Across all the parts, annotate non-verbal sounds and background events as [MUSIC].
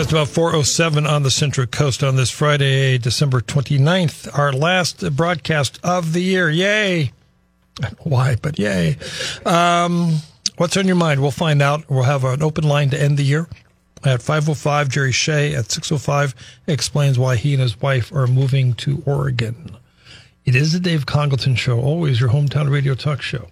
Just about 407 on the Central Coast on this Friday, December 29th, our last broadcast of the year. Yay! [LAUGHS] Why, but yay. Um, what's on your mind? We'll find out. We'll have an open line to end the year at 505. Jerry Shea at 605 explains why he and his wife are moving to Oregon. It is the Dave Congalton Show, always your hometown radio talk show.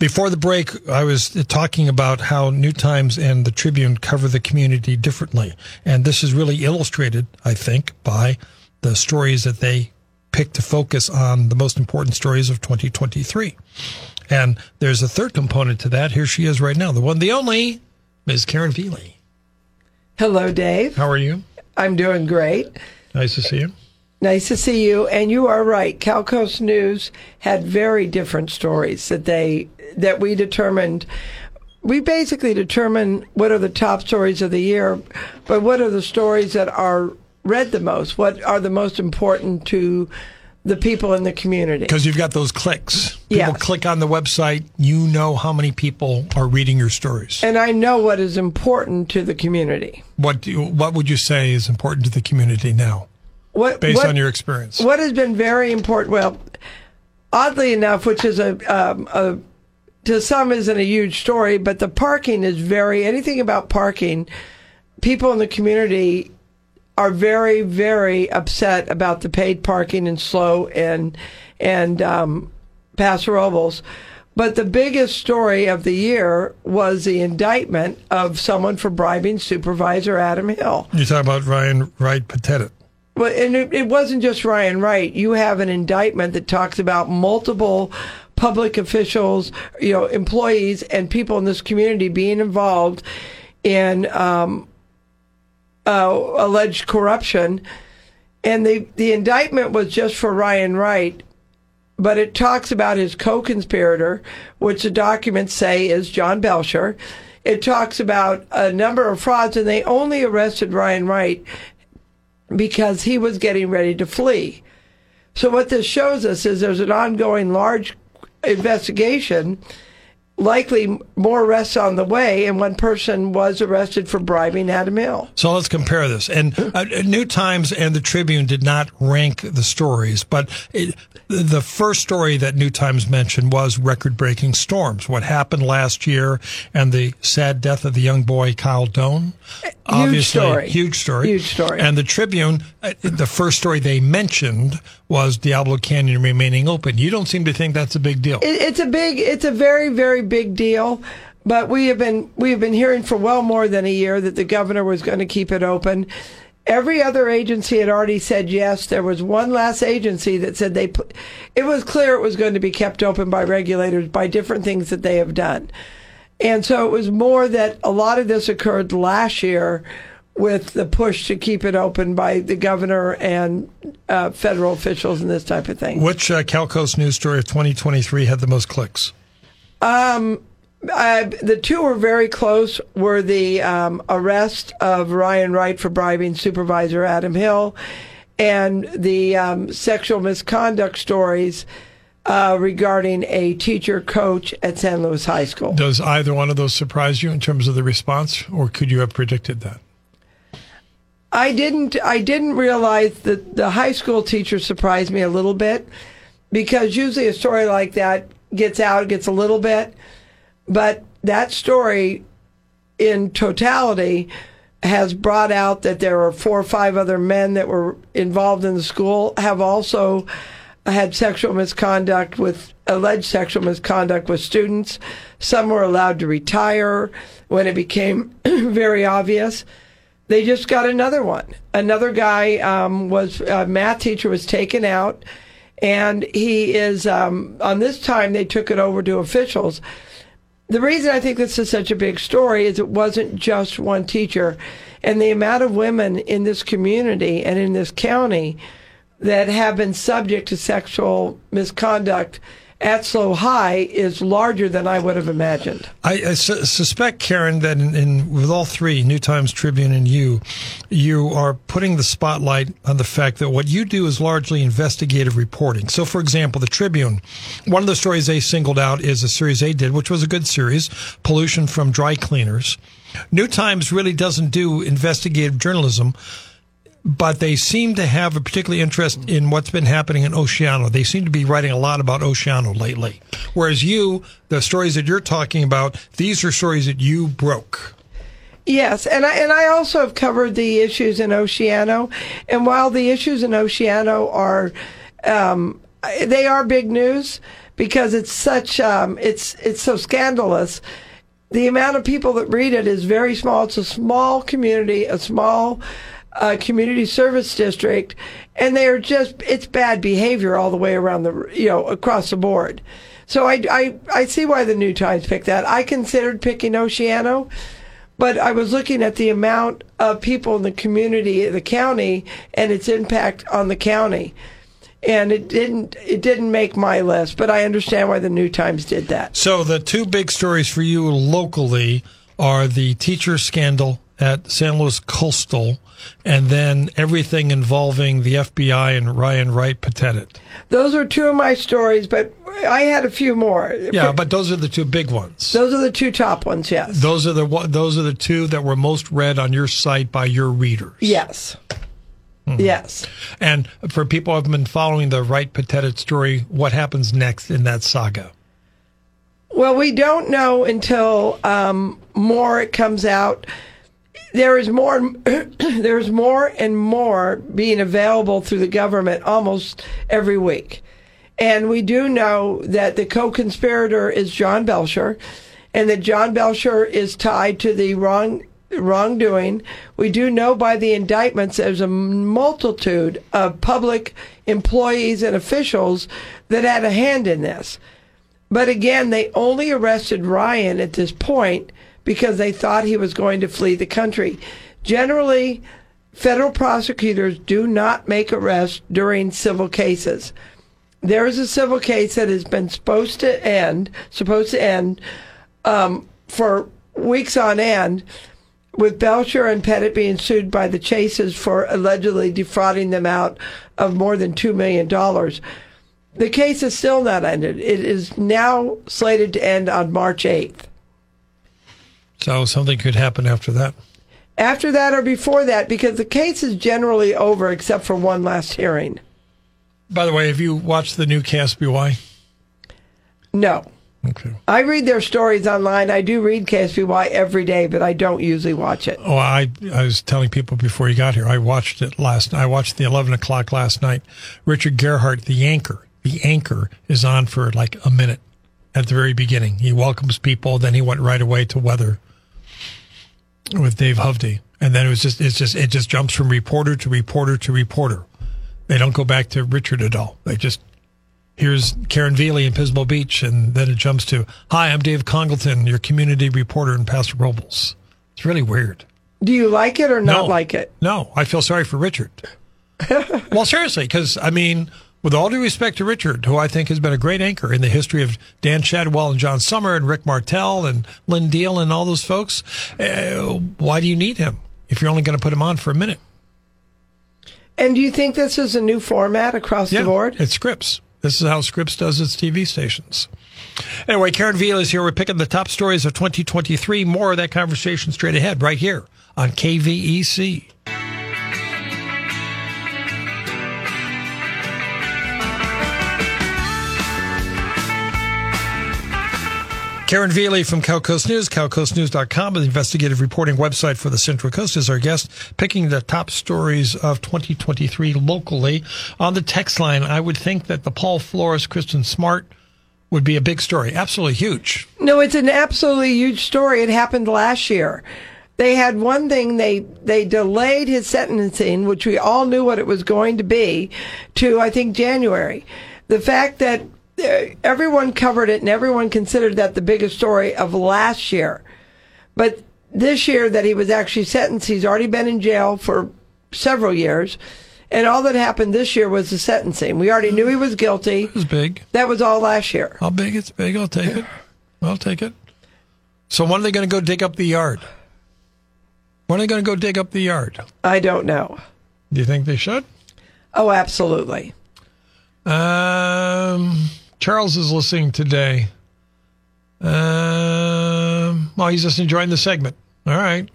Before the break, I was talking about how New Times and the Tribune cover the community differently. And this is really illustrated, I think, by the stories that they pick to focus on the most important stories of 2023. And there's a third component to that. Here she is right now, the one, the only, Ms. Karen Velie. Hello, Dave. How are you? I'm doing great. Nice to see you. Nice to see you. And you are right. Cal Coast News had very different stories that they that we determined. We basically determine what are the top stories of the year, but what are the stories that are read the most? What are the most important to the people in the community? Because you've got those clicks. People Yes. click on the website. You know how many people are reading your stories. And I know what is important to the community. What do you, what would you say is important to the community now, What based what, on your experience? what has been very important? Well, oddly enough, which is a, um, a to some isn't a huge story, but the parking is very anything about parking. People in the community are very, very upset about the paid parking in SLO and and um, Paso Robles. But the biggest story of the year was the indictment of someone for bribing Supervisor Adam Hill. You talk about Ryan Wright Pettit. Well, and it, it wasn't just Ryan Wright. You have an indictment that talks about multiple public officials, you know, employees and people in this community being involved in um, uh, alleged corruption. And the, the indictment was just for Ryan Wright, but it talks about his co-conspirator, which the documents say is John Belcher. It talks about a number of frauds, and they only arrested Ryan Wright because he was getting ready to flee. So what this shows us is there's an ongoing large investigation, likely more arrests on the way, and one person was arrested for bribing Adam Hill. So let's compare this. And uh, New Times and the Tribune did not rank the stories, but it, the first story that New Times mentioned was record-breaking storms. What happened last year and the sad death of the young boy Kyle Doan. Obviously, story. Huge story. Huge story. And the Tribune, uh, the first story they mentioned was Diablo Canyon remaining open. You don't seem to think that's a big deal. It, it's a big, it's a very, very big deal. But we have been we have been hearing for well more than a year that the governor was going to keep it open. Every other agency had already said yes. There was one last agency that said they. It was clear it was going to be kept open by regulators by different things that they have done, and so it was more that a lot of this occurred last year with the push to keep it open by the governor and uh, federal officials and this type of thing. Which uh, Calcoast news story of 2023 had the most clicks? Uh, the two were very close. Were the um, arrest of Ryan Wright for bribing Supervisor Adam Hill, and the um, sexual misconduct stories uh, regarding a teacher coach at San Luis High School. Does either one of those surprise you in terms of the response, or could you have predicted that? I didn't. I didn't realize that the high school teacher surprised me a little bit because usually a story like that gets out, gets a little bit, but that story in totality has brought out that there are four or five other men that were involved in the school have also had sexual misconduct with alleged sexual misconduct with students. Some were allowed to retire when it became [CLEARS THROAT] very obvious. They just got another one. Another guy um, was a math teacher was taken out, and he is um, on this time they took it over to officials. the reason I think this is such a big story is it wasn't just one teacher, and the amount of women in this community and in this county that have been subject to sexual misconduct at SLO High is larger than I would have imagined. I, I su- suspect, Karen, that in, in, with all three, New Times, Tribune, and you, you are putting the spotlight on the fact that what you do is largely investigative reporting. So, for example, the Tribune, one of the stories they singled out is a series they did, which was a good series, pollution from dry cleaners. New Times really doesn't do investigative journalism but they seem to have a particular interest in what's been happening in Oceano. They seem to be writing a lot about Oceano lately. Whereas you, the stories that you're talking about, these are stories that you broke. Yes, and I and I also have covered the issues in Oceano, and while the issues in Oceano are, um, they are big news because it's such um, it's it's so scandalous. The amount of people that read it is very small. It's a small community, a small uh, community service district, and they are just it's bad behavior all the way around the you know across the board. So I I, I see why the New Times picked that. I considered picking Oceano, but I was looking at the amount of people in the community, the county, and its impact on the county. And it didn't it didn't make my list, but I understand why the New Times did that. So the two big stories for you locally are the teacher scandal at San Luis Coastal, and then everything involving the FBI and Ryan Wright Pettit. Those are two of my stories, but I had a few more. Yeah, but those are the two big ones. Those are the two top ones. Yes. Those are the those are the two that were most read on your site by your readers. Yes. Mm-hmm. Yes. And for people who have been following the Wright Pettit story, what happens next in that saga? Well, we don't know until um, more it comes out there is more [CLEARS THROAT] there's more and more being available through the government almost every week. And we do know that the co-conspirator is John Belcher and that John Belcher is tied to the wrong wrongdoing. We do know by the indictments there's a multitude of public employees and officials that had a hand in this. But again, they only arrested Ryan at this point because they thought he was going to flee the country. Generally, federal prosecutors do not make arrests during civil cases. There is a civil case that has been supposed to end, supposed to end um, for weeks on end, with Belcher and Pettit being sued by the Chases for allegedly defrauding them out of more than $2 million. The case is still not ended. It is now slated to end on March 8th. So something could happen after that. After that or before that, because the case is generally over except for one last hearing. By the way, have you watched the new KSBY? No. Okay. I read their stories online. I do read KSBY every day, but I don't usually watch it. Oh, I I was telling people before you got here. I watched it last. I watched the eleven o'clock last night. Richard Gearhart, the anchor, the anchor is on for like a minute at the very beginning. He welcomes people, then he went right away to weather with Dave Hovde, and then it was just it's just it just jumps from reporter to reporter to reporter. They don't go back to Richard at all. They just here's Karen Velie in Pismo Beach, and then it jumps to Hi, I'm Dave Congalton, your community reporter in Paso Robles. It's really weird. Do you like it or not no, like it? No, I feel sorry for Richard. [LAUGHS] well, seriously, because I mean with all due respect to Richard, who I think has been a great anchor in the history of Dan Shadwell and John Summer and Rick Martel and Lynn Deal and all those folks, uh, why do you need him if you're only going to put him on for a minute? And do you think this is a new format across yeah, the board? It's Scripps. This is how Scripps does its TV stations. Anyway, Karen Velie is here. We're picking the top stories of 2023. More of that conversation straight ahead, right here on KVEC. Karen Velie from CalCoast News, calcoastnews.com, the investigative reporting website for the Central Coast, is our guest, picking the top stories of 2023 locally. On the text line, I would think that the Paul Flores, Kristen Smart would be a big story. Absolutely huge. No, it's an absolutely huge story. It happened last year. They had one thing, they, they delayed his sentencing, which we all knew what it was going to be, to, I think, January. The fact that everyone covered it and everyone considered that the biggest story of last year. But this year that he was actually sentenced, he's already been in jail for several years. And all that happened this year was the sentencing. We already knew he was guilty. It was big. That was all last year. How big? It's big. I'll take it. I'll take it. So when are they going to go dig up the yard? When are they going to go dig up the yard? I don't know. Do you think they should? Oh, absolutely. Um, Charles is listening today. Um, well, he's just enjoying the segment. All right.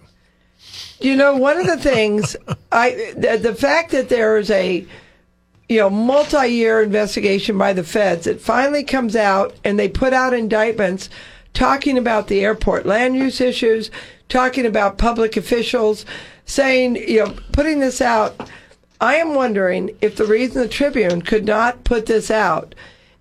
You know, one of the things [LAUGHS] I the, the fact that there is a you know multi-year investigation by the feds, it finally comes out and they put out indictments talking about the airport land use issues, talking about public officials, saying you know putting this out. I am wondering if the reason the Tribune could not put this out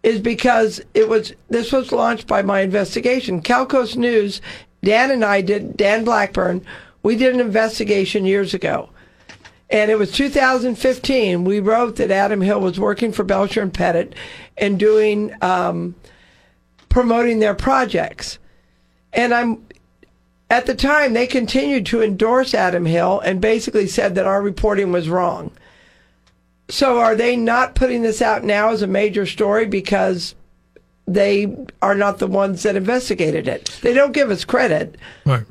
is because it was this was launched by my investigation. CalCoast News, Dan and I did Dan Blackburn we did an investigation years ago. And it was 2015. We wrote that Adam Hill was working for Belcher and Pettit and doing, um, promoting their projects. And I'm, at the time, they continued to endorse Adam Hill and basically said that our reporting was wrong. So are they not putting this out now as a major story because they are not the ones that investigated it? They don't give us credit. Right.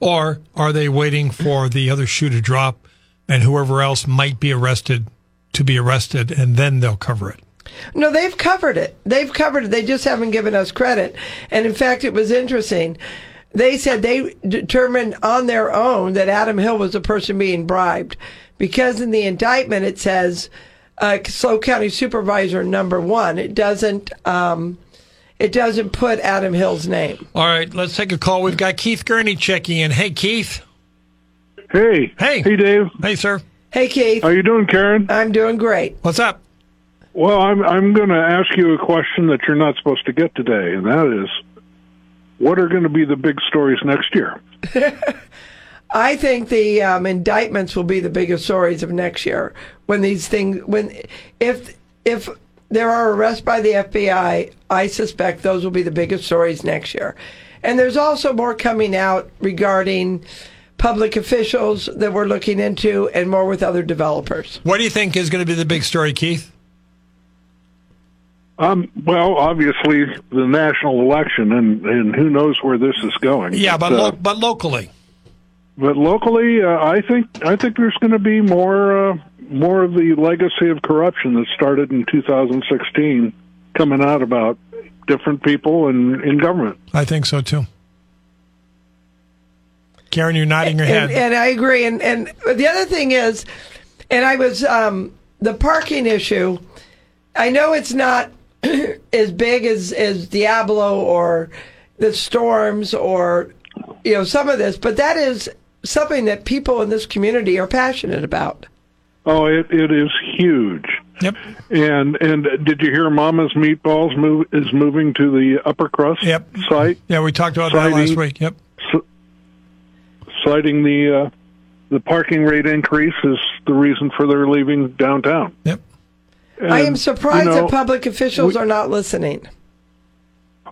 Or are they waiting for the other shoe to drop and whoever else might be arrested to be arrested and then they'll cover it? No, they've covered it. They've covered it. They just haven't given us credit. And in fact, it was interesting. They said they determined on their own that Adam Hill was the person being bribed because in the indictment it says uh, SLO County Supervisor number one. It doesn't. Um, it doesn't put Adam Hill's name. All right, let's take a call. We've got Keith Gurnee checking in. Hey, Keith. Hey. Hey. Hey, Dave. Hey, sir. Hey, Keith. How you doing, Karen? I'm doing great. What's up? Well, I'm I'm going to ask you a question that you're not supposed to get today, and that is, what are going to be the big stories next year? [LAUGHS] I think the um, indictments will be the biggest stories of next year when these things when if if there are arrests by the FBI. I suspect those will be the biggest stories next year. And there's also more coming out regarding public officials that we're looking into and more with other developers. What do you think is going to be the big story, Keith? Um, well, obviously the national election, and, and who knows where this is going. Yeah, but but, lo- uh, but locally, but locally, uh, I think I think there's going to be more uh, more of the legacy of corruption that started in 2016 coming out about different people in in government. I think so too. Karen, you're nodding your And, head. and I agree. And and the other thing is, and I was um, the parking issue. I know it's not [CLEARS THROAT] as big as as Diablo or the storms or you know some of this, but that is something that people in this community are passionate about. Oh, it it is huge. yep. And and did you hear Mama's Meatballs move is moving to the upper crust Yep. site, Yeah, we talked about that last week. Yep. citing the uh, the parking rate increase is the reason for their leaving downtown. Yep. I am surprised you know, that public officials we- are not listening.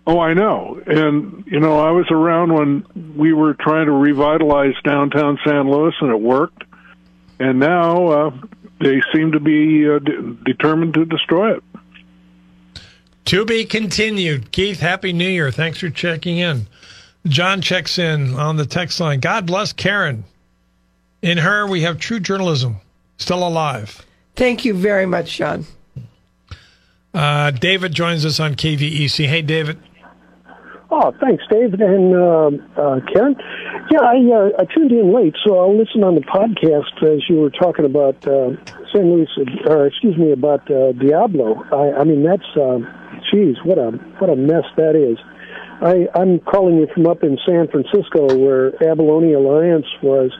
Oh, I know. And, you know, I was around when we were trying to revitalize downtown San Luis and it worked. And now uh, they seem to be uh, de- determined to destroy it. To be continued. Keith, Happy New Year. Thanks for checking in. John checks in on the text line. God bless Karen. In her, we have true journalism still alive. Thank you very much, John. Uh, David joins us on KVEC. Hey, David. Oh, thanks, Dave and uh, uh, Karen. Yeah, I, uh, I tuned in late, so I'll listen on the podcast as you were talking about uh, St. Louis, or excuse me, about uh, Diablo. I, I mean, that's, uh, geez, what a what a mess that is. I, I'm calling you from up in San Francisco, where Abalone Alliance was,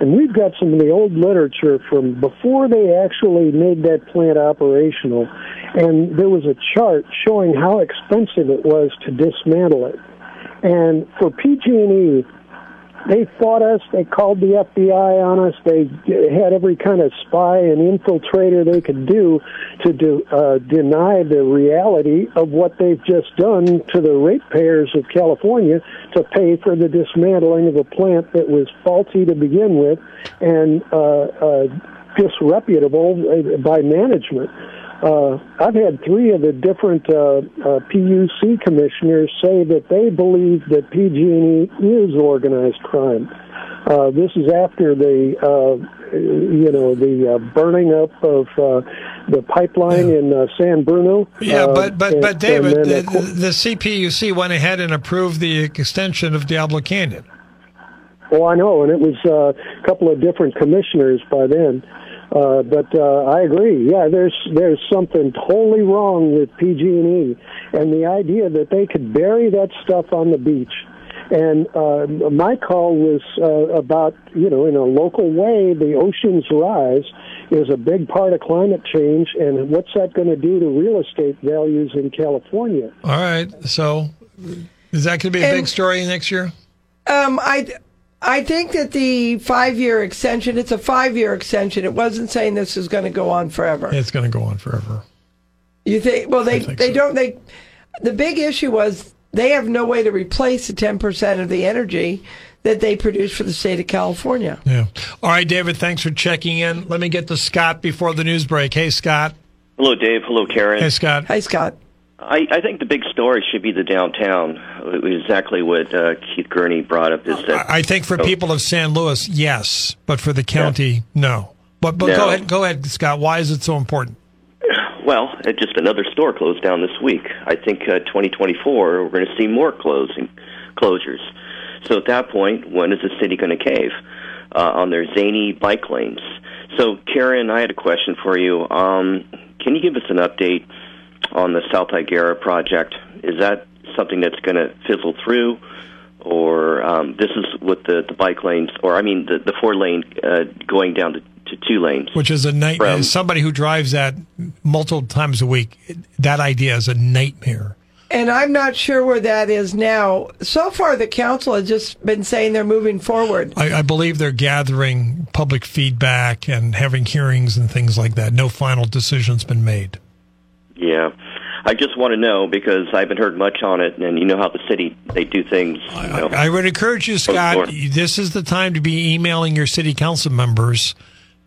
and we've got some of the old literature from before they actually made that plant operational, and there was a chart showing how expensive it was to dismantle it. And for PG&E they fought us. They called the FBI on us. They had every kind of spy and infiltrator they could do to do, uh, deny the reality of what they've just done to the ratepayers of California to pay for the dismantling of a plant that was faulty to begin with and uh, uh, disreputable by management. Uh, I've had three of the different uh, uh, PUC commissioners say that they believe that PG&E is organized crime. Uh, this is after the, uh, you know, the uh, burning up of uh, the pipeline Yeah. in uh, San Bruno. Yeah, Uh, but but and- but David, the, the CPUC went ahead and approved the extension of Diablo Canyon. Oh, I know, and it was uh, a couple of different commissioners by then. Uh, but uh, I agree. Yeah, there's there's something totally wrong with PG&E, and the idea that they could bury that stuff on the beach. And uh, my call was uh, about you know in a local way, the ocean's rise is a big part of climate change, and what's that going to do to real estate values in California? All right, so is that going to be a And- big story next year? Um, I, I think that the five-year extension. It's a five-year extension. It wasn't saying this is going to go on forever. It's going to go on forever. You think? Well, they think they so. don't. They the big issue was they have no way to replace the ten percent of the energy that they produce for the state of California. Yeah. All right, David. Thanks for checking in. Let me get to Scott before the news break. Hey, Scott. Hello, Dave. Hello, Karen. Hey, Scott. Hi, Scott. I, I think the big story should be the downtown. Exactly what uh, Keith Gurnee brought up is that I think for Oh. people of San Luis, yes, but for the county, no. But but go ahead, go ahead, Scott. Why is it so important? well, uh, just another store closed down this week. I think uh, 2024 we're going to see more closing closures. So at that point, when is the city going to cave uh, on their zany bike lanes? So Karen, I had a question for you. Um, can you give us an update on the South Higuera project? Is that something that's going to fizzle through? Or um, this is with the, the bike lanes, or I mean the, the four lane uh, going down to, to two lanes. Which is a nightmare. From- somebody who drives that multiple times a week, that idea is a nightmare. And I'm not sure where that is now. So far, the council has just been saying they're moving forward. I, I believe they're gathering public feedback and having hearings and things like that. No final decision's been made. Yeah. I just want to know because I haven't heard much on it, and you know how the city they do things. You know. I would encourage you, Scott. This is the time to be emailing your city council members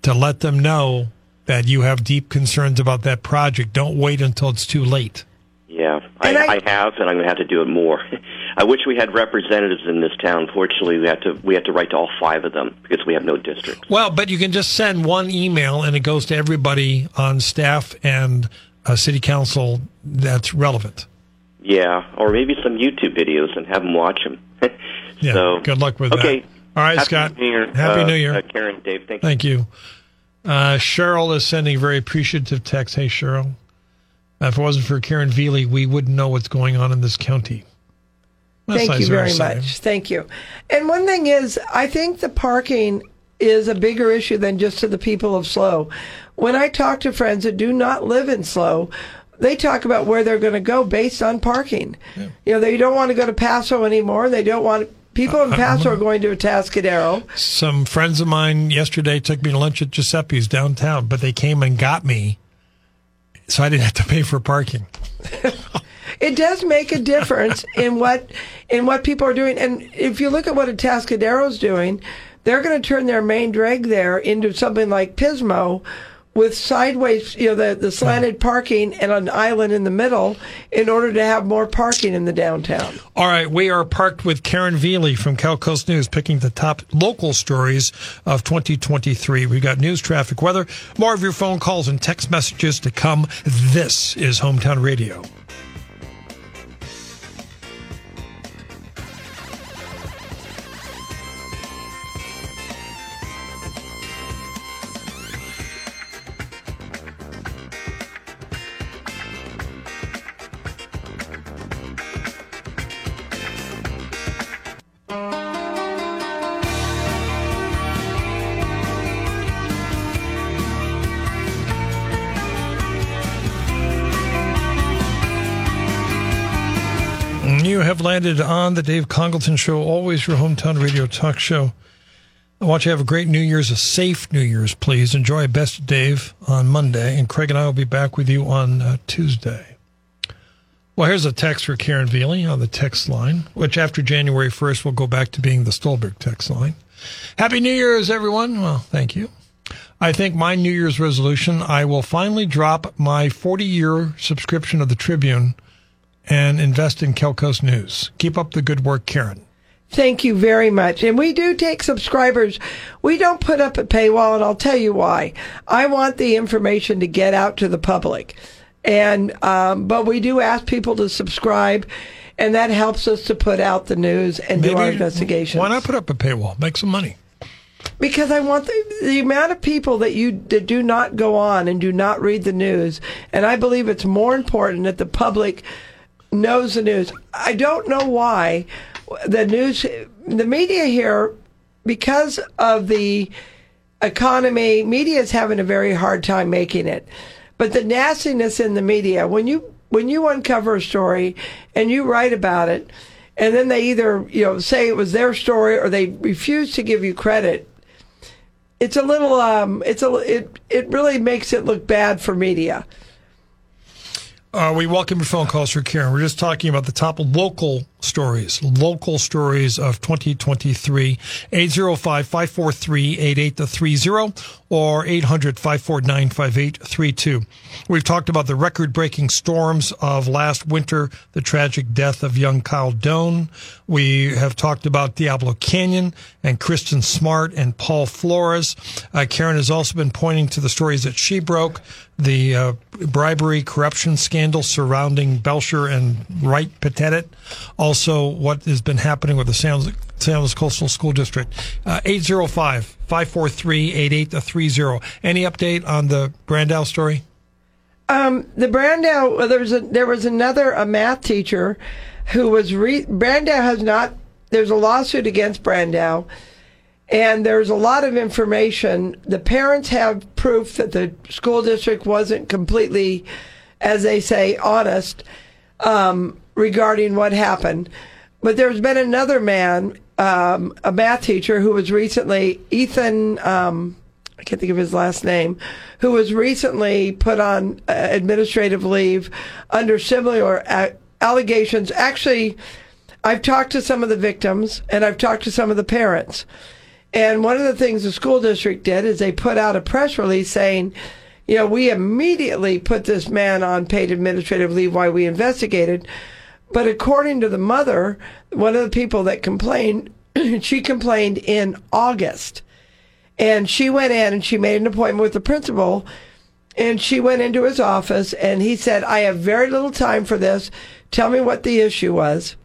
to let them know that you have deep concerns about that project. Don't wait until it's too late. yeah, I, I- I have, and I'm going to have to do it more. [LAUGHS] I wish we had representatives in this town. Fortunately, we had to we had to write to all five of them because we have no districts. Well, but you can just send one email and it goes to everybody on staff and uh, city council that's relevant. Yeah, or maybe some YouTube videos and have them watch them. [LAUGHS] Yeah. so, good luck with okay. that. All right, Happy Scott. New Year. Happy uh, New Year. uh, Karen, Dave. Thank you. Thank you. Uh, Cheryl is sending a very appreciative text. Hey, Cheryl. Uh, if it wasn't for Karen Velie, we wouldn't know what's going on in this county. That's Thank nice you very much. Thank you. And one thing is, I think the parking is a bigger issue than just to the people of SLO. When I talk to friends that do not live in SLO, they talk about where they're going to go based on parking. You know, they don't want to go to Paso anymore. They don't want people in uh, uh, Paso uh-huh. are going to Atascadero. Some friends of mine yesterday took me to lunch at Giuseppe's downtown, but they came and got me, so I didn't have to pay for parking. [LAUGHS] It does make a difference in what in what people are doing. And if you look at what Atascadero's doing, they're going to turn their main drag there into something like Pismo with sideways, you know, the, the slanted parking and an island in the middle in order to have more parking in the downtown. All right, we are parked with Karen Velie from Cal Coast News, picking the top local stories of 2023. We've got news, traffic, weather, more of your phone calls and text messages to come. This is Hometown Radio. Landed on the Dave Congalton Show, always your hometown radio talk show. I want you to have a great New Year's, a safe New Year's, please. Enjoy Best Dave on Monday, and Craig and I will be back with you on uh, Tuesday. Well, here's a text for Karen Velie on the text line, which after January 1st will go back to being the Stolberg text line. Happy New Year's, everyone. Well, thank you. I think my New Year's resolution, I will finally drop my 40 year subscription of the Tribune and invest in CalCoast News. Keep up the good work, Karen. Thank you very much. And we do take subscribers. We don't put up a paywall, and I'll tell you why. I want the information to get out to the public. And, um, but we do ask people to subscribe, and that helps us to put out the news and do our investigations. Why not put up a paywall? Make some money. Because I want the, the amount of people that you that do not go on and do not read the news, and I believe it's more important that the public knows the news. I don't know why the news, the media here, because of the economy, media is having a very hard time making it. But the nastiness in the media, when you when you uncover a story and you write about it, and then they either you know say it was their story or they refuse to give you credit, it's a little um, it's a it it really makes it look bad for media. Uh, we welcome your phone calls for Karen. We're just talking about the top local stories, local stories of 2023. 805-543-8830 or 800-549-5832. We've talked about the record-breaking storms of last winter, the tragic death of young Kyle Doan. We have talked about Diablo Canyon and Kristen Smart and Paul Flores. Uh, Karen has also been pointing to the stories that she broke, the uh, bribery corruption scandal surrounding Belcher and Wright Pettit. Also, what has been happening with the San Luis Coastal School District. Uh, 805 543 8830. Any update on the Brandow story? Um, the Brandow, there was a, there was another a math teacher who was re, Brandow has not. There's a lawsuit against Brandow, and there's a lot of information. The parents have proof that the school district wasn't completely, as they say, honest um, regarding what happened. But there's been another man, um, a math teacher, who was recently Ethan. Um, I can't think of his last name, who was recently put on uh, administrative leave under similar uh, allegations. Actually, I've talked to some of the victims and I've talked to some of the parents. And one of the things the school district did is they put out a press release saying, you know, we immediately put this man on paid administrative leave while we investigated. But according to the mother, one of the people that complained, [CLEARS THROAT] she complained in August. And she went in and she made an appointment with the principal. And she went into his office and he said, I have very little time for this. Tell me what the issue was.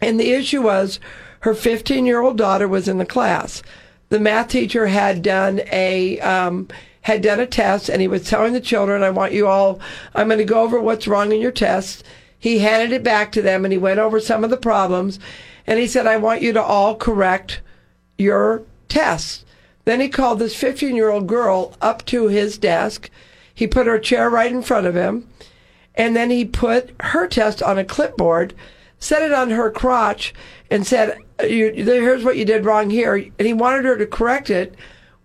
And the issue was her 15 year old daughter was in the class. The math teacher had done a, um, had done a test and he was telling the children, I want you all, I'm going to go over what's wrong in your test. He handed it back to them and he went over some of the problems and he said, I want you to all correct your tests. Then he called this 15 year old girl up to his desk. He put her chair right in front of him and then he put her test on a clipboard, set it on her crotch and said, here's what you did wrong here. And he wanted her to correct it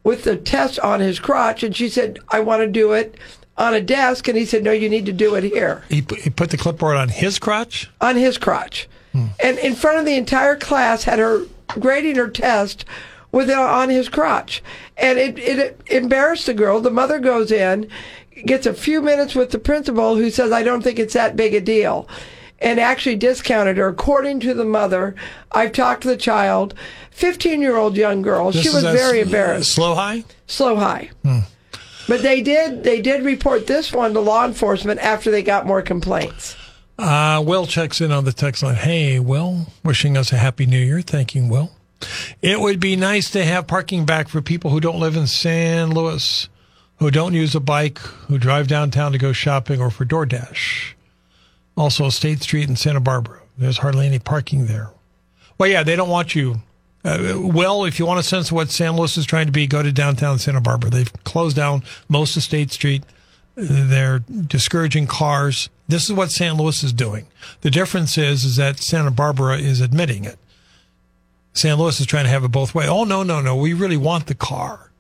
with the test on his crotch. And she said, I want to do it on a desk, and he said, "No, you need to do it here." He put, he put the clipboard on his crotch. On his crotch, hmm. and in front of the entire class, had her grading her test with it on his crotch, and it, it embarrassed the girl. The mother goes in, gets a few minutes with the principal, who says, "I don't think it's that big a deal." and actually discounted her. According to the mother, I've talked to the child, 15 year old young girl. This she was very embarrassed. SLO high? SLO high. Hmm. But they did they did report this one to law enforcement after they got more complaints. Uh, Will checks in on the text line. Hey, Will, wishing us a happy new year. Thanking Will. It would be nice to have parking back for people who don't live in San Luis, who don't use a bike, who drive downtown to go shopping, or for DoorDash. Also, State Street in Santa Barbara. There's hardly any parking there. Well, yeah, they don't want you uh, well, if you want a sense of what San Luis is trying to be, go to downtown Santa Barbara. They've closed down most of State Street. They're discouraging cars. This is what San Luis is doing. The difference is, is that Santa Barbara is admitting it. San Luis is trying to have it both ways. Oh, no, no, no. We really want the car,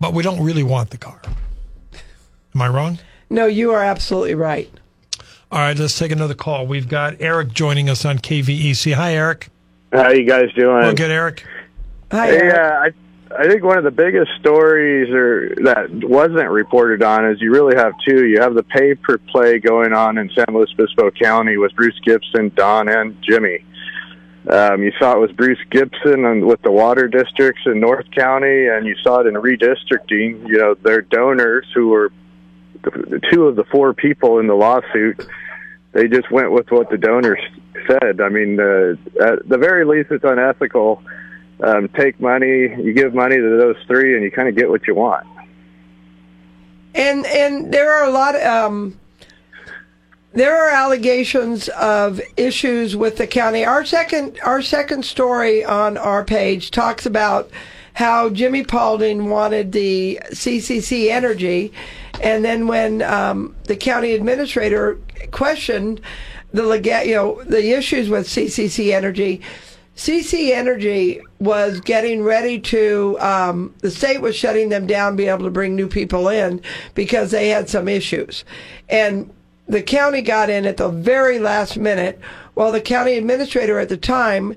but we don't really want the car. Am I wrong? No, you are absolutely right. All right, let's take another call. We've got Eric joining us on KVEC. Hi, Eric. How you guys doing? Well, good, Eric. Hi, Hey, Eric. uh, I I think one of the biggest stories or that wasn't reported on is you really have two. You have the pay per play going on in San Luis Obispo County with Bruce Gibson, Don, and Jimmy. Um, you saw it with Bruce Gibson and with the water districts in North County, and you saw it in redistricting. You know, their donors who were the, the two of the four people in the lawsuit. They just went with what the donors said. I mean, uh, at the very least, it's unethical um, take money, you give money to those three, and you kind of get what you want. and and there are a lot um there are allegations of issues with the county. Our second our second story on our page talks about how Jimmy Paulding wanted the CCC energy, and then when um, the county administrator questioned the you know the issues with CCC energy, CC Energy was getting ready to, um, the state was shutting them down, be able to bring new people in because they had some issues. And the county got in at the very last minute while the county administrator at the time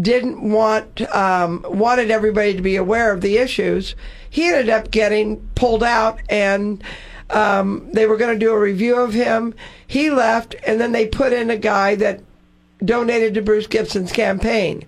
didn't want, um, wanted everybody to be aware of the issues. He ended up getting pulled out and, um, they were going to do a review of him. He left and then they put in a guy that donated to Bruce Gibson's campaign.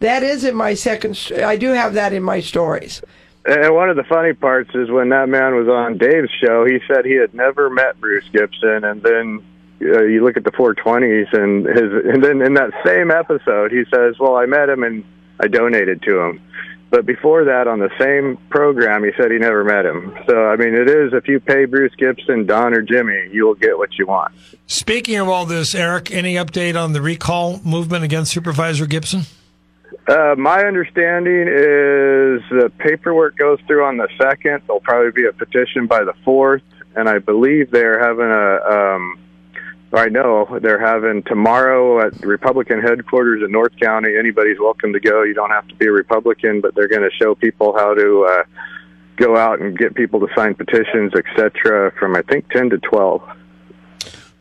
That is in my second. I do have that in my stories. And one of the funny parts is when that man was on Dave's show, he said he had never met Bruce Gibson, and then uh, you look at the 420s, and his, and then in that same episode, he says, "Well, I met him and I donated to him." But before that, on the same program, he said he never met him. So, I mean, it is if you pay Bruce Gibson, Don, or Jimmy, you will get what you want. Speaking of all this, Eric, any update on the recall movement against Supervisor Gibson? Uh, my understanding is the paperwork goes through on the second. There'll probably be a petition by the fourth, and I believe they're having a. Um, I know they're having tomorrow at Republican headquarters in North County. Anybody's welcome to go. You don't have to be a Republican, but they're going to show people how to uh, go out and get people to sign petitions, etc. From I think ten to twelve.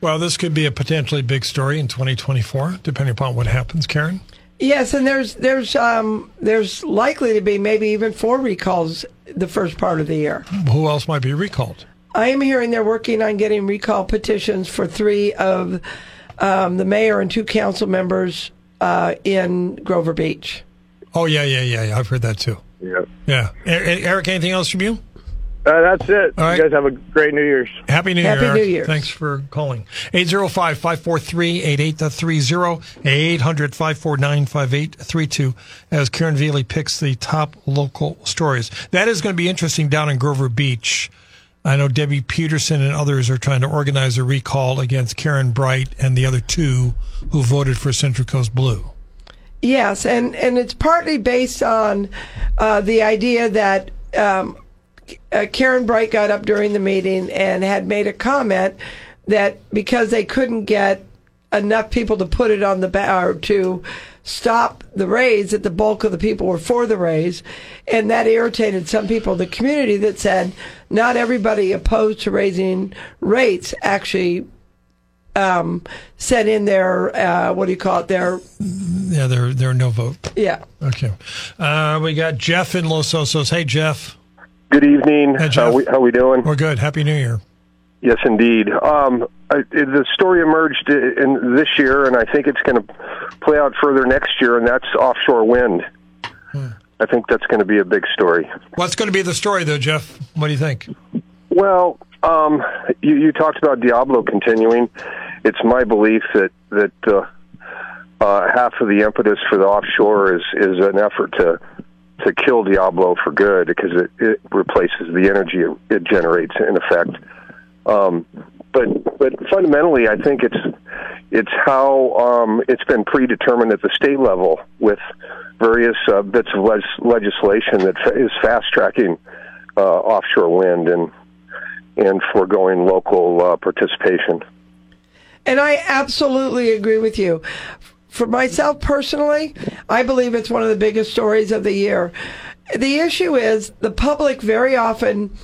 Well, this could be a potentially big story in 2024, depending upon what happens, Karen. Yes, and there's there's um, there's likely to be maybe even four recalls the first part of the year. Who else might be recalled? I am hearing they're working on getting recall petitions for three of um, the mayor and two council members uh, in Grover Beach. Oh, yeah, yeah, yeah, yeah. I've heard that too. Yeah, Yeah. Eric, anything else from you? uh, that's it. All right. You guys have a great New Year's. Happy New Happy Year. New Year. Thanks for calling. 805 543 8830 800 549 5832 as Karen Velie picks the top local stories. That is going to be interesting down in Grover Beach. I know Debbie Peterson and others are trying to organize a recall against Karen Bright and the other two who voted for Central Coast Blue. Yes, and, and it's partly based on uh, the idea that um, uh, Karen Bright got up during the meeting and had made a comment that because they couldn't get enough people to put it on the ba- to stop the raise, that the bulk of the people were for the raise, and that irritated some people in the community that said not everybody opposed to raising rates actually um, sent in their uh, what do you call it their Yeah, there, there are no vote. yeah Okay. Uh, we got Jeff in Los Osos. Hey, Jeff. Good evening. Hey, Jeff. How we, how we doing? We're good. Happy New Year. Yes, indeed. Um, I, the story emerged in this year, and I think it's going to play out further next year, and that's offshore wind. I think that's going to be a big story. What's going to be the story, though, Jeff? What do you think? Well, um, you, you talked about Diablo continuing. It's my belief that that uh, uh, half of the impetus for the offshore is is an effort to to kill Diablo for good because it, it replaces the energy it, it generates in effect. Um, but but fundamentally, I think it's it's how um, it's been predetermined at the state level with various uh, bits of les- legislation that fa- is fast tracking uh, offshore wind and and foregoing local uh, participation. And I absolutely agree with you. For myself personally, I believe it's one of the biggest stories of the year. The issue is the public very often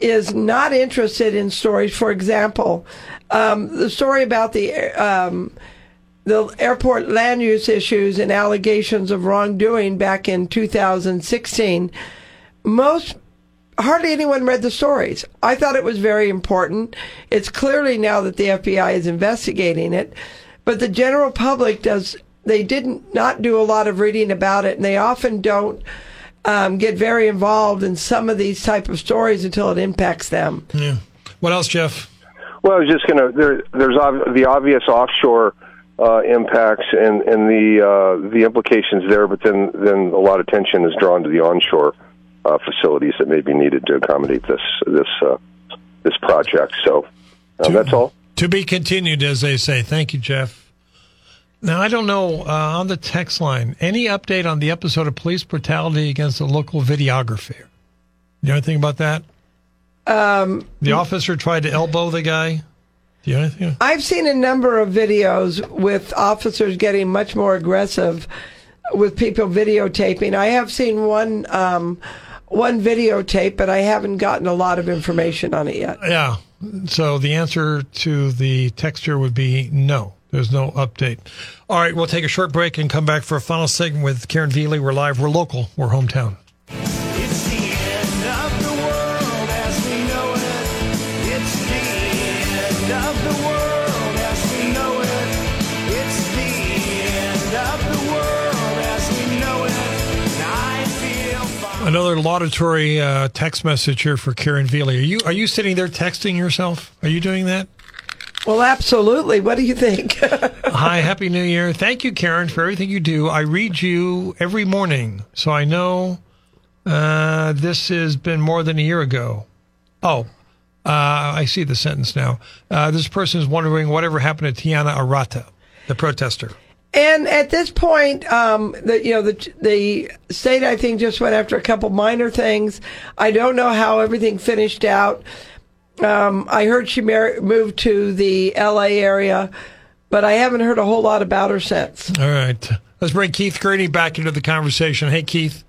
is not interested in stories. For example, um, the story about the um, the airport land use issues and allegations of wrongdoing back in 2016. Most hardly anyone read the stories. I thought it was very important. It's clearly now that the FBI is investigating it, but the general public does. They didn't not do a lot of reading about it, and they often don't um, get very involved in some of these type of stories until it impacts them. Yeah. What else, Jeff? Well, I was just going to. There, there's ob- the obvious offshore uh, impacts and, and the uh, the implications there, but then then a lot of attention is drawn to the onshore uh, facilities that may be needed to accommodate this this uh, this project. So uh, that's all. To be continued, as they say. Thank you, Jeff. Now, I don't know uh, on the text line any update on the episode of police brutality against a local videographer. You know anything about that? Um, the officer tried to elbow the guy. Do you know anything? I've seen a number of videos with officers getting much more aggressive with people videotaping. I have seen one um, one videotape, but I haven't gotten a lot of information on it yet. Yeah. So the answer to the texture would be no. There's no update. All right, we'll take a short break and come back for a final segment with Karen Velie. We're live. We're local. We're hometown. It's the end of the world as we know it. It's the end of the world as we know it. It's the end of the world as we know it. And I feel fine. Another laudatory uh, text message here for Karen Velie. Are you are you sitting there texting yourself? Are you doing that? Well, absolutely. What do you think? [LAUGHS] Hi, Happy New Year. Thank you, Karen, for everything you do. I read you every morning, so I know uh, this has been more than a year ago. Oh, uh, I see the sentence now. Uh, this person is wondering whatever happened to Tianna Arata, the protester. And at this point, um, the you know the the state I think just went after a couple minor things. I don't know how everything finished out. Um, I heard she mar- moved to the L.A. area, but I haven't heard a whole lot about her since. All right, let's bring Keith Gurnee back into the conversation. Hey, Keith.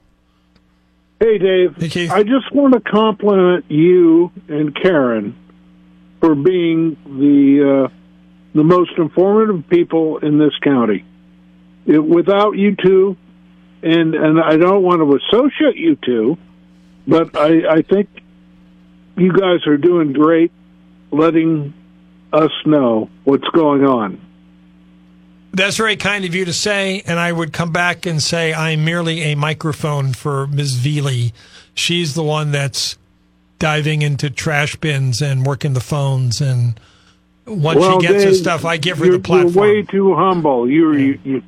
Hey, Dave. Hey, Keith. I just want to compliment you and Karen for being the uh, the most informative people in this county. It, without you two, and and I don't want to associate you two, but I, I think you guys are doing great, letting us know what's going on. That's very kind of you to say, and I would come back and say I'm merely a microphone for Ms. Velie. She's the one that's diving into trash bins and working the phones, and once well, she gets Dave, the stuff, I give her the platform. You're way too humble. You're, you, you,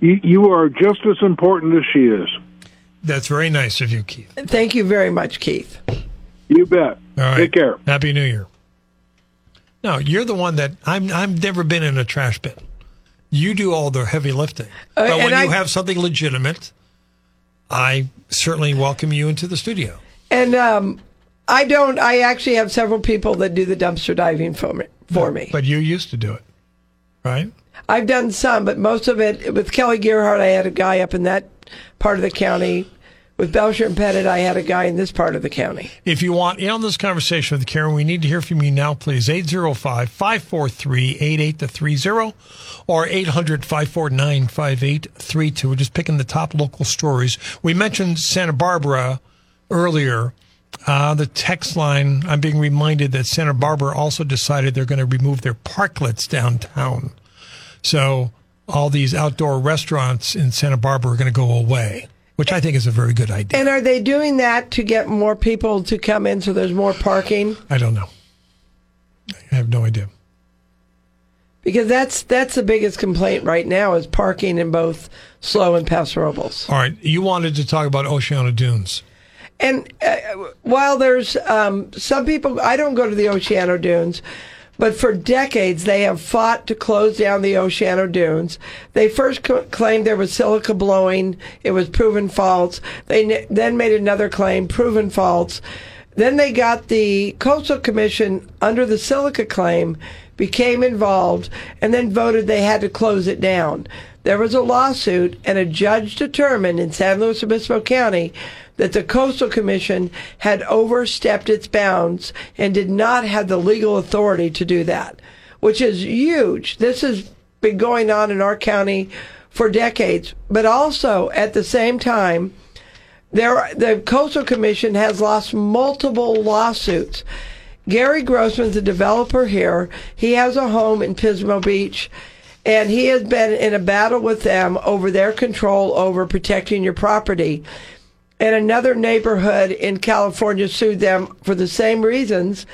you, you are just as important as she is. That's very nice of you, Keith. Thank you very much, Keith. You bet. All right. Take care. Happy New Year. No, you're the one that I'm. I've never been in a trash bin. You do all the heavy lifting. Uh, but when and you have something legitimate, I certainly welcome you into the studio. And um, I don't. I actually have several people that do the dumpster diving for me. For me, But you used to do it, right? I've done some, but most of it with Kelly Gearhart. I had a guy up in that part of the county. With Belcher and Pettit, I had a guy in this part of the county. If you want in on this conversation with Karen, we need to hear from you now, please. 805 543 8830 or 800 549 5832. We're just picking the top local stories. We mentioned Santa Barbara earlier. Uh, the text line, I'm being reminded that Santa Barbara also decided they're going to remove their parklets downtown. So all these outdoor restaurants in Santa Barbara are going to go away, which I think is a very good idea. And are they doing that to get more people to come in so there's more parking? I don't know. I have no idea. Because that's that's the biggest complaint right now is parking in both SLO and Paso Robles. All right, you wanted to talk about Oceano Dunes. And uh, while there's um, some people, I don't go to the Oceano Dunes, but for decades they have fought to close down the Oceano Dunes. They first co- claimed there was silica blowing; it was proven false. They n- then made another claim, proven false. Then they got the Coastal Commission under the silica claim, became involved, and then voted they had to close it down. There was a lawsuit, and a judge determined in San Luis Obispo County that the Coastal Commission had overstepped its bounds and did not have the legal authority to do that, which is huge. This has been going on in our county for decades, but also at the same time, there, the Coastal Commission has lost multiple lawsuits. Gary Grossman's a developer here. He has a home in Pismo Beach, and he has been in a battle with them over their control over protecting your property. And another neighborhood in California sued them for the same reasons.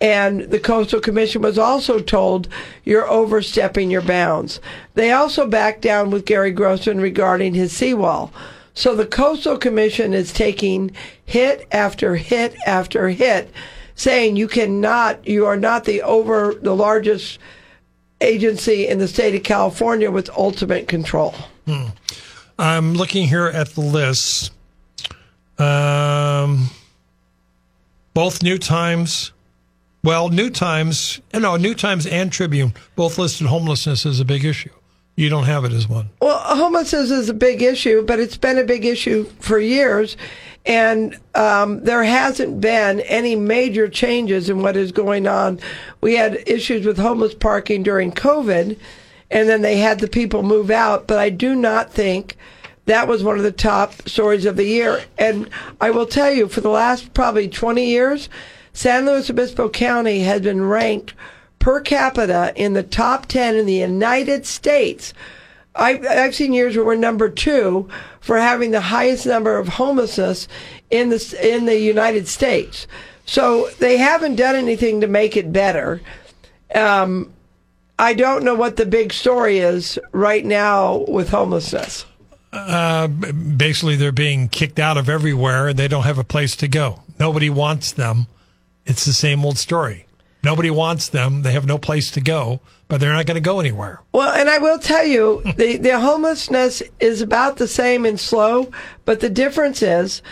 And the Coastal Commission was also told you're overstepping your bounds. They also backed down with Gary Grossman regarding his seawall. So the Coastal Commission is taking hit after hit after hit, saying you cannot, you are not the over, the largest agency in the state of California with ultimate control. I'm looking here at the list. Um, both New Times, well, New Times, and no, New Times and Tribune both listed homelessness as a big issue. You don't have it as one. Well, homelessness is a big issue, but it's been a big issue for years. And um, there hasn't been any major changes in what is going on. We had issues with homeless parking during COVID, and then they had the people move out. But I do not think that was one of the top stories of the year. And I will tell you, for the last probably 20 years, San Luis Obispo County has been ranked per capita in the top 10 in the United States. I've, I've seen years where we're number two for having the highest number of homelessness in the, in the United States. So they haven't done anything to make it better. Um, I don't know what the big story is right now with homelessness. Uh, basically, they're being kicked out of everywhere and they don't have a place to go. Nobody wants them. It's the same old story. Nobody wants them. They have no place to go, but they're not going to go anywhere. Well, and I will tell you, [LAUGHS] the, the homelessness is about the same in SLO, but the difference is,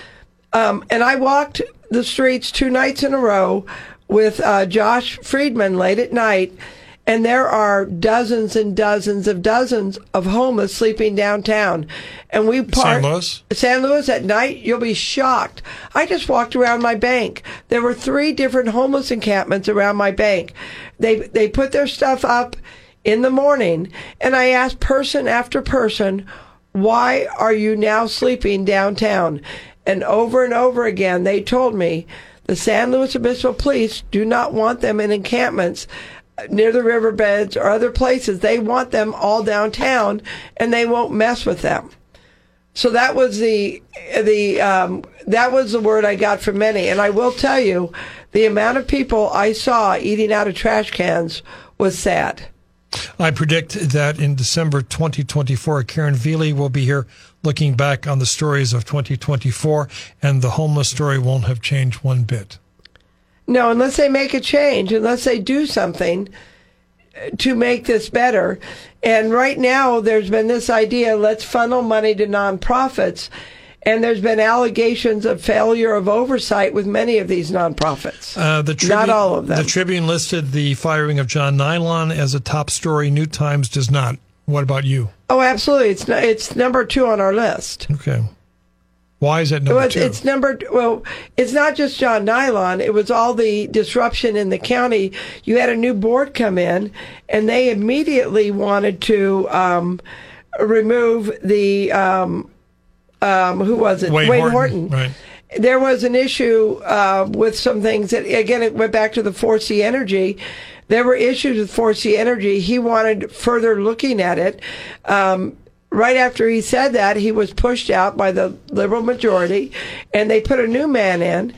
um, and I walked the streets two nights in a row with uh, Josh Friedman late at night, and there are dozens and dozens of dozens of homeless sleeping downtown. And we park Louis? San Luis at night, you'll be shocked. I just walked around my bank. There were three different homeless encampments around my bank. They they put their stuff up in the morning, and I asked person after person, "Why are you now sleeping downtown?" And over and over again, they told me the San Luis Obispo police do not want them in encampments near the riverbeds or other places. They want them all downtown, and they won't mess with them. So that was the the um, that was the word I got from many, and I will tell you, the amount of people I saw eating out of trash cans was sad. I predict that in December 2024, Karen Velie will be here looking back on the stories of 2024, and the homeless story won't have changed one bit. No, unless they make a change, unless they do something to make this better. And right now, there's been this idea let's funnel money to nonprofits. And there's been allegations of failure of oversight with many of these nonprofits. Uh, the Tribune, Not all of them. The Tribune listed the firing of John Nilon as a top story. New Times does not. What about you? oh, absolutely. It's it's number two on our list. Okay. Why is that number Well, it's, two? it's number well. It's not just John Nilon. It was all the disruption in the county. You had a new board come in, and they immediately wanted to um, remove the um, um, who was it? Wade Horton, right. There was an issue uh, with some things that again it went back to the 4C energy. There were issues with 4C energy. He wanted further looking at it. Um, right after he said that, he was pushed out by the liberal majority, and they put a new man in.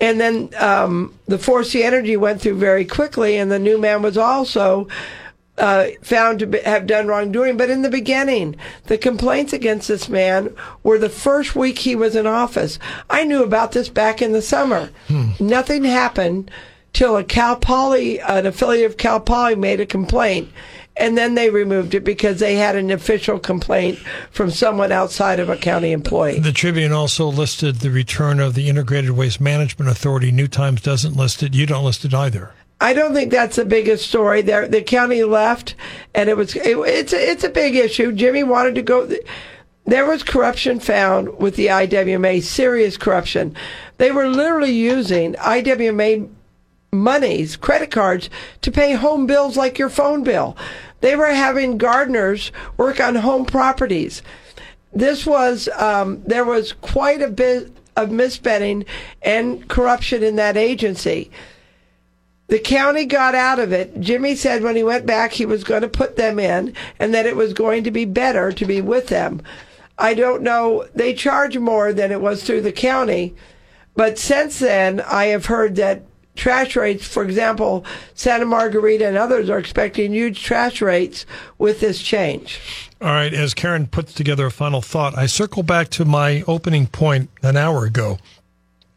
And then um, the 4C Energy went through very quickly, and the new man was also uh, found to be, have done wrongdoing. But in the beginning, the complaints against this man were the first week he was in office. I knew about this back in the summer. Nothing happened till a Cal Poly, an affiliate of Cal Poly, made a complaint. And then they removed it because they had an official complaint from someone outside of a county employee. The Tribune also listed the return of the Integrated Waste Management Authority. New Times doesn't list it. You don't list it either. I don't think that's the biggest story. There, the county left, and it was it, it's a, it's a big issue. Jimmy wanted to go. There was corruption found with the IWMA, serious corruption. They were literally using IWMA monies, credit cards, to pay home bills like your phone bill. They were having gardeners work on home properties. This was um, there was quite a bit of misspending and corruption in that agency. The county got out of it. Jimmy said when he went back he was going to put them in and that it was going to be better to be with them. I don't know. They charge more than it was through the county. But since then, I have heard that trash rates, for example, Santa Margarita and others are expecting huge trash rates with this change. All right, as Karen puts together a final thought, I circle back to my opening point an hour ago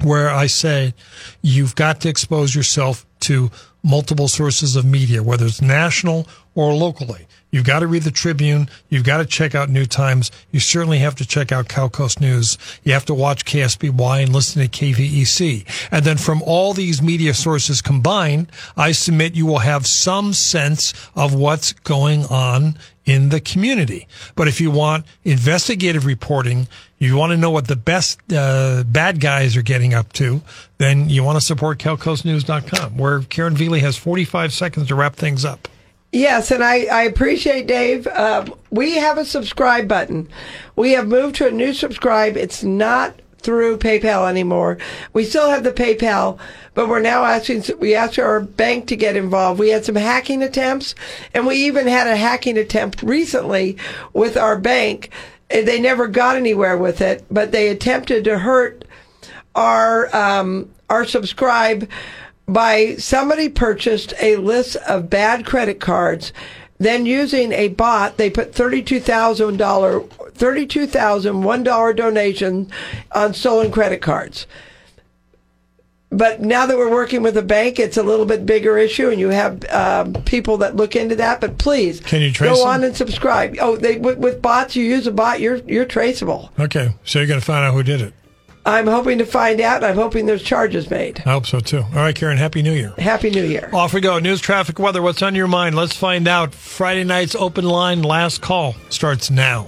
where I say you've got to expose yourself to multiple sources of media, whether it's national or locally. You've got to read the Tribune. You've got to check out New Times. You certainly have to check out CalCoast News. You have to watch KSBY and listen to KVEC. And then from all these media sources combined, I submit you will have some sense of what's going on in the community. But if you want investigative reporting, you want to know what the best uh, bad guys are getting up to, then you want to support CalCoastNews.com, where Karen Velie has 45 seconds to wrap things up. Yes, and I, I appreciate Dave. Uh, we have a subscribe button. We have moved to a new subscribe. It's not through PayPal anymore. We still have the PayPal, but we're now asking, we asked our bank to get involved. We had some hacking attempts, and we even had a hacking attempt recently with our bank. They never got anywhere with it, but they attempted to hurt our, um, our subscribe by somebody purchased a list of bad credit cards. Then using a bot, they put thirty-two thousand dollar, thirty-two thousand one dollar donation on stolen credit cards. But now that we're working with a bank, it's a little bit bigger issue, and you have um, people that look into that. But please, Can you go them? on and subscribe. Oh, they with, with bots, you use a bot, you're you're traceable. Okay, so you're going to find out who did it. I'm hoping to find out. I'm hoping there's charges made. I hope so too. All right, Karen, Happy New Year. Happy New Year. Off we go. News, traffic, weather. What's on your mind? Let's find out. Friday night's open line last call starts now.